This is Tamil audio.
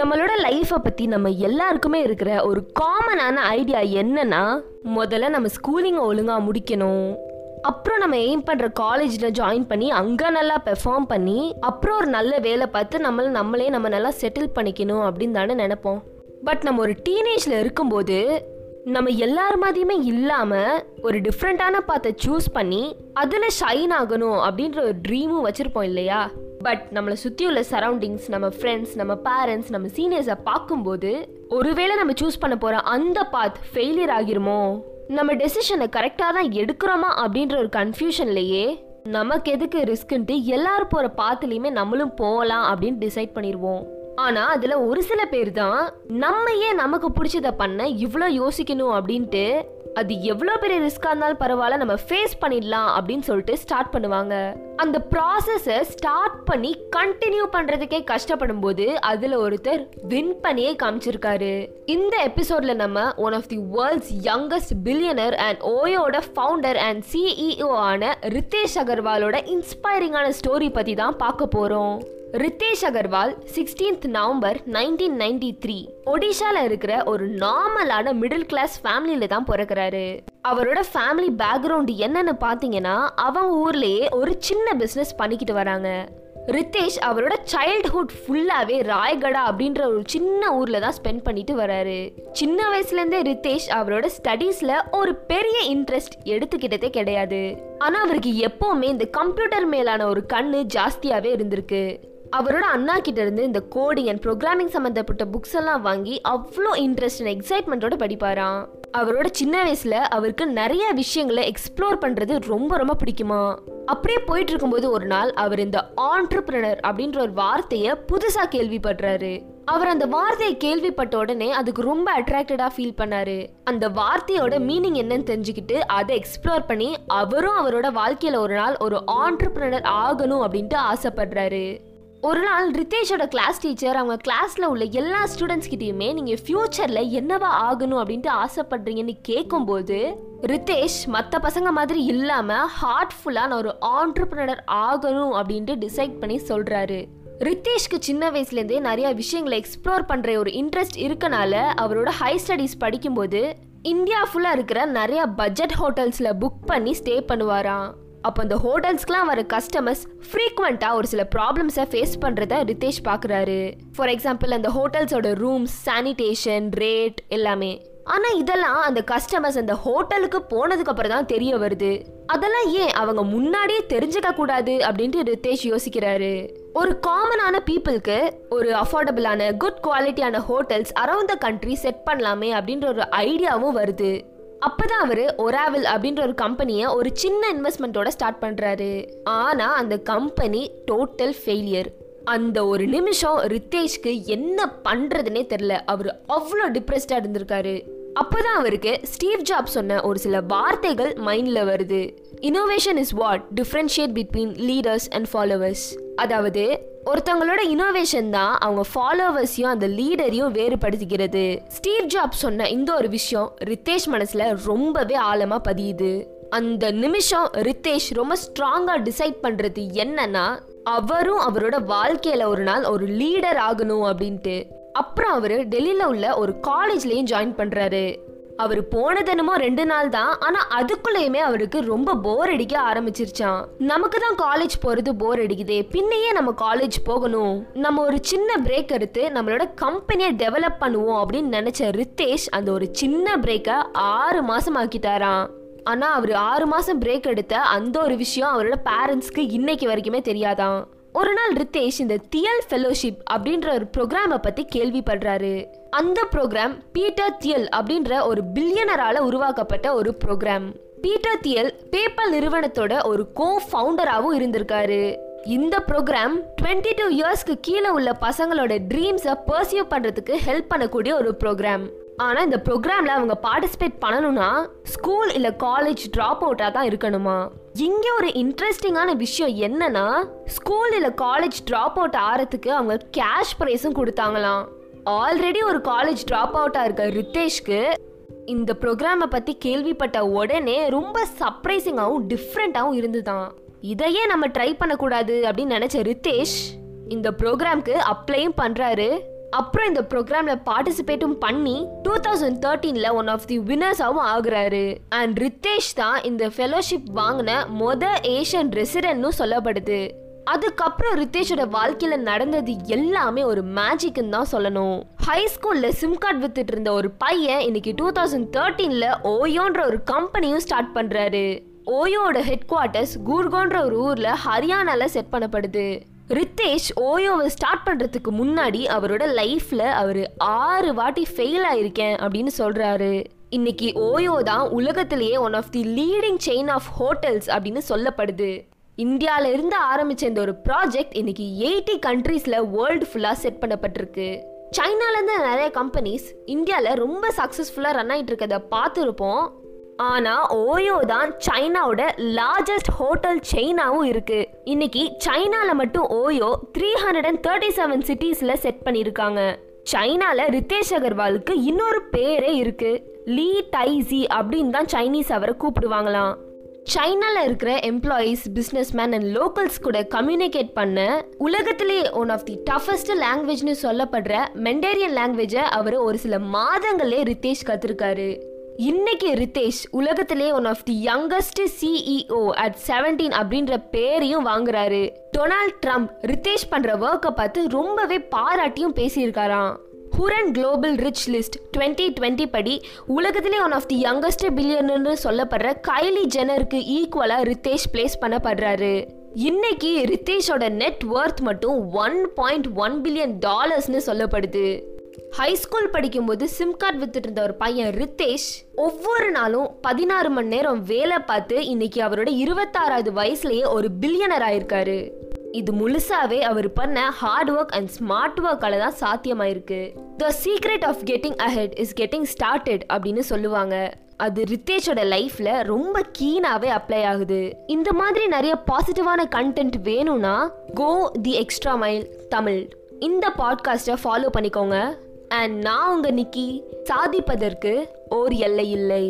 நம்மளோட லைஃப்பை பற்றி நம்ம எல்லாருக்குமே இருக்கிற ஒரு காமனான ஐடியா என்னன்னா முதல்ல நம்ம ஸ்கூலிங்கை ஒழுங்காக முடிக்கணும். அப்புறம் நம்ம எய்ம் பண்ணுற காலேஜில் ஜாயின் பண்ணி அங்கே நல்லா பெர்ஃபார்ம் பண்ணி அப்புறம் ஒரு நல்ல வேலை பார்த்து நம்மளை நம்மளே நம்ம நல்லா செட்டில் பண்ணிக்கணும் அப்படின்னு தானே நினைப்போம். பட் நம்ம ஒரு டீனேஜில் இருக்கும்போது நம்ம எல்லார் மாதிரியுமே இல்லாமல் ஒரு டிஃப்ரெண்ட்டான பாத்தை சூஸ் பண்ணி அதில் ஷைன் ஆகணும் அப்படின்ற ஒரு ட்ரீமும் வச்சுருப்போம் இல்லையா? பட் நம்மளை சுற்றி உள்ள சரௌண்டிங்ஸ் நம்ம ஃப்ரெண்ட்ஸ் நம்ம பேரண்ட்ஸ் நம்ம சீனியர்ஸை பார்க்கும்போது ஒருவேளை நம்ம சூஸ் பண்ண போகிற அந்த பாத் ஃபெயிலியர் ஆகிருமோ? நம்ம டெசிஷனை கரெக்டாக தான் எடுக்கிறோமா அப்படின்ற ஒரு கன்ஃபியூஷன்லேயே நமக்கு எதுக்கு ரிஸ்க்குன்ட்டு எல்லாரும் போகிற பாத்துலேயுமே நம்மளும் போகலாம் அப்படின்னு டிசைட் பண்ணிடுவோம் ஆனால் அதில் ஒரு சில பேர் தான் நம்ம ஏன் நமக்கு பிடிச்சத பண்ண இவ்வளோ யோசிக்கணும் அப்படின்ட்டு அது எவ்வளோ பெரிய ரிஸ்காக இருந்தாலும் பரவாயில்ல நம்ம ஃபேஸ் பண்ணிடலாம் அப்படின்னு சொல்லிட்டு ஸ்டார்ட் பண்ணுவாங்க. அந்த ப்ராசஸை ஸ்டார்ட் பண்ணி கண்டினியூ பண்ணுறதுக்கே கஷ்டப்படும் போது அதில் ஒருத்தர் வின் பண்ணியே காமிச்சிருக்காரு. இந்த எபிசோடில் நம்ம one of the world's youngest billionaire and ஓயோட founder and CEO ஆன ரித்தேஷ் அகர்வாலோட இன்ஸ்பைரிங்கான ஸ்டோரி பற்றி தான் பார்க்க போகிறோம் Ritesh Agarwal sixteenth November nineteen ninety three ஒடிஷால இருக்கிற ஒரு நார்மலான மிடில் கிளாஸ் ஃபேமிலியில தான் பிறக்கிறாரு. அவரோட ஃபேமிலி பேக்ரவுண்ட் என்னன்னு பார்த்தீங்கன்னா அவங்க ஊர்லயே ஒரு சின்ன பிஸ்னஸ் பண்ணிக்கிட்டு வராங்க. ரித்தேஷ் அவரோட சைல்ட்ஹுட் ஃபுல்லாவே ராய்கடா அப்படின்ற ஒரு சின்ன ஊர்ல தான் ஸ்பெண்ட் பண்ணிட்டு வராரு. சின்ன வயசுலேருந்தே ரித்தேஷ் அவரோட ஸ்டடீஸ்ல ஒரு பெரிய இன்ட்ரெஸ்ட் எடுத்துக்கிட்டதே கிடையாது. ஆனா அவருக்கு எப்பவுமே இந்த கம்ப்யூட்டர் மேலான ஒரு கண்ணு ஜாஸ்தியாவே இருந்திருக்கு. அவரோட அண்ணா கிட்ட இருந்து இந்த கோடிங் அண்ட் ப்ரோக்ராமிங் சம்மந்தப்பட்ட புக்ஸ் எல்லாம் வாங்கி அவ்வளோ இன்ட்ரெஸ்ட் அண்ட் எக்ஸைட்மெண்ட்டோட படிப்பாராம். அவரோட சின்ன வயசுல அவருக்கு நிறைய விஷயங்களை எக்ஸ்ப்ளோர் பண்றது ரொம்ப ரொம்ப பிடிக்குமா. அப்படியே போயிட்டு இருக்கும்போது ஒரு நாள் அவர் இந்த ஆண்டர்பிரினர் அப்படின்ற ஒரு வார்த்தையை புதுசா கேள்விப்படுறாரு. அவர் அந்த வார்த்தையை கேள்விப்பட்ட உடனே அதுக்கு ரொம்ப அட்ராக்டடா ஃபீல் பண்ணாரு. அந்த வார்த்தையோட மீனிங் என்னன்னு தெரிஞ்சுக்கிட்டு அதை எக்ஸ்ப்ளோர் பண்ணி அவரும் அவரோட வாழ்க்கையில ஒரு நாள் ஒரு ஆண்டர்பிரினர் ஆகணும் அப்படின்ட்டு ஆசைப்படுறாரு. ஒரு நாள் ரித்தேஷோட கிளாஸ் டீச்சர் அவங்க கிளாஸ்ல உள்ள எல்லா ஸ்டூடெண்ட்ஸ் கிட்டயுமே நீங்க ஃபியூச்சர்ல என்னவா ஆகணும் அப்படின்ட்டு ஆசைப்படுறீங்கன்னு கேட்கும்போது ரித்தேஷ் மற்ற பசங்க மாதிரி இல்லாம ஹார்ட்ஃபுல்லா நான் ஒரு ஆண்டர்பிரினர் ஆகணும் அப்படின்ட்டு டிசைட் பண்ணி சொல்றாரு. ரித்தேஷ்க்கு சின்ன வயசுலேருந்தே நிறைய விஷயங்களை எக்ஸ்ப்ளோர் பண்ணுற ஒரு இன்ட்ரெஸ்ட் இருக்கனால அவரோட ஹை ஸ்டடீஸ் படிக்கும்போது இந்தியா ஃபுல்லாக இருக்கிற நிறைய பட்ஜெட் ஹோட்டல்ஸில் புக் பண்ணி ஸ்டே பண்ணுவாராம். அப்போ அந்த ஹோட்டல்ஸ்க்குலாம் வர கஸ்டமர்ஸ் ஃப்ரீக்வெண்ட்டாக ஒரு சில ப்ராப்ளம்ஸை ஃபேஸ் பண்ணுறத ரித்தேஷ் பார்க்குறாரு ஃபார் எக்ஸாம்பிள் அந்த ஹோட்டல்ஸோட ரூம்ஸ் சானிடேஷன் ரேட் எல்லாமே. ஆனால் இதெல்லாம் அந்த கஸ்டமர்ஸ் அந்த ஹோட்டலுக்கு போனதுக்கு அப்புறம் தான் தெரிய வருது. அதெல்லாம் ஏன் அவங்க முன்னாடியே தெரிஞ்சுக்க கூடாது அப்படின்ட்டு ரித்தேஷ் யோசிக்கிறாரு. ஒரு காமனான பீப்புளுக்கு ஒரு அஃபோர்டபுளான குட் குவாலிட்டியான hotels around the country set பண்ணலாமே அப்படின்ற ஒரு ஐடியாவும் வருது. அப்பதான் அவரு ஒராவில் அப்படின்ற ஒரு கம்பெனியை ஒரு சின்ன இன்வெஸ்ட்மெண்ட்டோட ஸ்டார்ட் பண்றாரு. ஆனா அந்த கம்பெனி டோட்டல் ஃபெயிலியர் அந்த ஒரு நிமிஷம் ரித்தேஷ்க்கு என்ன பண்றதுனே தெரியல. அவர் அவ்வளோ டிப்ரெஸ்டா இருந்திருக்காரு. அப்போதான் அவருக்கு ஸ்டீவ் ஜாப் சொன்ன ஒரு சில வார்த்தைகள் மைண்டில் வருது. Innovation is what differentiate between leaders and followers அதாவது ஒருத்தவங்களோட இனோவேஷன் தான் அவங்க ஃபாலோவர்ஸையும் அந்த லீடரையும் வேறுபடுத்துகிறது ஸ்டீவ் ஜாப் சொன்ன இந்த ஒரு விஷயம் ரித்தேஷ் மனசுல ரொம்பவே ஆழமா பதியுது. அந்த நிமிஷம் ரித்தேஷ் ரொம்ப ஸ்ட்ராங்கா டிசைட் பண்றது என்னன்னா அவரும் அவரோட வாழ்க்கையில ஒரு நாள் ஒரு லீடர் ஆகணும் அப்படின்ட்டு. அப்புறம் அவரு டெல்லியில உள்ள ஒரு காலேஜ்லயும் ஜாயின் பண்றாரு. அவர் போன தினமும் ரெண்டு நாள் தான் ஆனா அதுக்குள்ளேயுமே அவருக்கு ரொம்ப போர் அடிக்க ஆரம்பிச்சிருச்சான் நமக்கு தான் காலேஜ் போறது போர் அடிக்குதே பின்னையே நம்ம காலேஜ் போகணும். நம்ம ஒரு சின்ன பிரேக் எடுத்து நம்மளோட கம்பெனியை டெவலப் பண்ணுவோம் அப்படின்னு நினைச்ச ரித்தேஷ் அந்த ஒரு சின்ன பிரேக்கை ஆறு மாசம் ஆக்கிட்டாராம். ஆனா அவர் ஆறு மாசம் பிரேக் எடுத்த அந்த ஒரு விஷயம் அவரோட பேரண்ட்ஸ்க்கு இன்னைக்கு வரைக்குமே தெரியாதான் ஒரு நாள் ரித்தேஷ் இந்த தியல் ஃபெலோஷிப் அப்படின்ற ஒரு ப்ரோக்ராமை பற்றி கேள்விப்படுறாரு. அந்த ப்ரோக்ராம் பீட்டர் தியல் அப்படின்ற ஒரு பில்லியனரால் உருவாக்கப்பட்ட ஒரு ப்ரோக்ராம். பீட்டர் தியல் பேப்பல் நிறுவனத்தோட ஒரு கோ ஃபவுண்டராகவும் இருந்திருக்காரு. இந்த ப்ரோக்ராம் டுவெண்ட்டி டூ இயர்ஸ்க்கு கீழே உள்ள பசங்களோட ட்ரீம்ஸை பர்சியூ பண்ணுறதுக்கு ஹெல்ப் பண்ணக்கூடிய ஒரு ப்ரோக்ராம். ஆனால் இந்த ப்ரோக்ராமில் அவங்க பார்ட்டிசிபேட் பண்ணணும்னா ஸ்கூல் இல்லை காலேஜ் ட்ராப் அவுட்டாக தான் இருக்கணுமா? இங்கே ஒரு இன்ட்ரெஸ்டிங்கான விஷயம் என்னன்னா ஸ்கூல் இல்லை காலேஜ் ட்ராப் அவுட் ஆகிறதுக்கு அவங்க கேஷ் ப்ரைஸும் கொடுத்தாங்களாம். ஆல்ரெடி ஒரு காலேஜ் ட்ராப் அவுட்டாக இருக்க ரித்தேஷ்க்கு இந்த ப்ரோக்ராமை பற்றி கேள்விப்பட்ட உடனே ரொம்ப சர்ப்ரைசிங்காகவும் டிஃப்ரெண்ட்டாகவும் இருந்துதான். இதையே நம்ம ட்ரை பண்ணக்கூடாது அப்படின்னு நினச்ச ரித்தேஷ் இந்த ப்ரோக்ராம்க்கு அப்ளையும் பண்ணுறாரு அப்புறம் இந்த ப்ரோக்ராம்ல பார்ட்டிசிபேட்டும் பண்ணி டூ தௌசண்ட் தேர்ட்டீனில் ஒன் ஆஃப் தி வினர்ஸாகவும் ஆகுறாரு. அண்ட் ரித்தேஷ் தான் இந்த ஃபெலோஷிப் வாங்கின மொத ஏஷியன் ரெசிடென்ட்னு சொல்லப்படுது. அதுக்கப்புறம் ரித்தேஷோட வாழ்க்கையில நடந்தது எல்லாமே ஒரு மேஜிக்னு தான் சொல்லணும். ஹை ஸ்கூல்ல சிம் கார்டு வித்துட்டு இருந்த ஒரு பையன் இன்னைக்கு டூ தௌசண்ட் தேர்ட்டீன்ல ஓயோன்ற ஒரு கம்பெனியும் ஸ்டார்ட் பண்றாரு. ஓயோட ஹெட் குவார்ட்டர்ஸ் கூர்கோன்ற ஒரு ஊர்ல ஹரியானால செட் பண்ணப்படுது. ரித்தேஷ் ஓயோவை ஸ்டார்ட் பண்ணுறதுக்கு முன்னாடி அவரோட லைஃப்பில் அவர் ஆறு வாட்டி ஃபெயில் ஆயிருக்கேன் அப்படின்னு சொல்கிறாரு இன்னைக்கு ஓயோ தான் உலகத்திலேயே one of the leading chain of hotels அப்படின்னு சொல்லப்படுது. இந்தியால இருந்து இந்த ஒரு ப்ராஜெக்ட் இன்னைக்கு எயிட்டி கண்ட்ரீஸில் வேர்ல்டு ஃபுல்லாக செட் பண்ணப்பட்டிருக்கு. சைனாலேருந்து நிறைய கம்பெனிஸ் இந்தியாவில் ரொம்ப சக்ஸஸ்ஃபுல்லாக ரன் ஆகிட்டு இருக்கத பார்த்துருப்போம். ஆனால் ஓயோ தான் சைனாவோட லார்ஜஸ்ட் ஹோட்டல் செயினாவும் இருக்குது இன்னைக்கு சைனாவில் மட்டும் OYO three hundred and thirty seven சிட்டிஸில் set பண்ணியிருக்காங்க. சைனாவில் ரித்தேஷ் அகர்வாலுக்கு இன்னொரு பேரே இருக்குது லீ டைசி அப்படின்னு தான் சைனீஸ் அவரை கூப்பிடுவாங்களாம். சைனாவில் இருக்கிற எம்ப்ளாயீஸ் பிஸ்னஸ்மேன் அண்ட் லோக்கல்ஸ் கூட கம்யூனிகேட் பண்ண உலகத்திலேயே ஒன் ஆஃப் தி டஃபஸ்ட் லாங்குவேஜ்னு சொல்லப்படுற மெண்டேரியன் லாங்குவேஜை அவர் ஒரு சில மாதங்களே ரித்தேஷ் கற்றுருக்காரு இன்னைக்கு ரித்தேஷ் உலகத்திலே one of the youngest CEO at seventeen அப்படின்ற பேரையும் வாங்குறாரு. டொனால்ட் ட்ரம்ப் ரித்தேஷ் பண்ற ஒர்க்கை பார்த்து ரொம்பவே பாராட்டியும் பேசியிருக்காராம். Hurun global rich list twenty twenty படி உலகத்திலே ஒன் ஆஃப் தி யங்கஸ்ட் பில்லியனர்னு சொல்லப்படுற கைலி ஜெனருக்கு ஈக்குவலாக ரித்தேஷ் பிளேஸ் பண்ணப்படுறாரு. இன்னைக்கு ரித்தேஷோட நெட் ஒர்த் மட்டும் ஒன் பாயிண்ட் ஒன் பில்லியன் டாலர்ஸ்னு சொல்லப்படுது. ஹை ஸ்கூல் படிக்கும்போது சிம் கார்டு வித்துட்டு இருந்த ஒரு பையன் ரித்தேஷ் ஒவ்வொரு நாளும் பதினாறு மணி நேரம் வேலை பார்த்து இன்னைக்கு அவரோட இருபத்தாறாவது வயசுலயே ஒரு பில்லியனர் ஆயிருக்காரு. இது முழுசாவே அவர் பண்ண ஹார்ட் ஒர்க் அண்ட் ஸ்மார்ட் ஒர்க்கால தான் சாத்தியமாயிருக்கு. The secret of getting ahead is getting started அப்படின்னு சொல்லுவாங்க. அது ரித்தேஷோட லைஃப்ல ரொம்ப கீனாவே அப்ளை ஆகுது. இந்த மாதிரி நிறைய பாசிட்டிவான கண்டென்ட் வேணும்னா go the extra mile Tamil. இந்த பாட்காஸ்ட்டை ஃபாலோ பண்ணிக்கோங்க. அண்ட் நான் உங்க நிக்கி சாதிப்பதற்கு ஓர் எல்லை இல்லை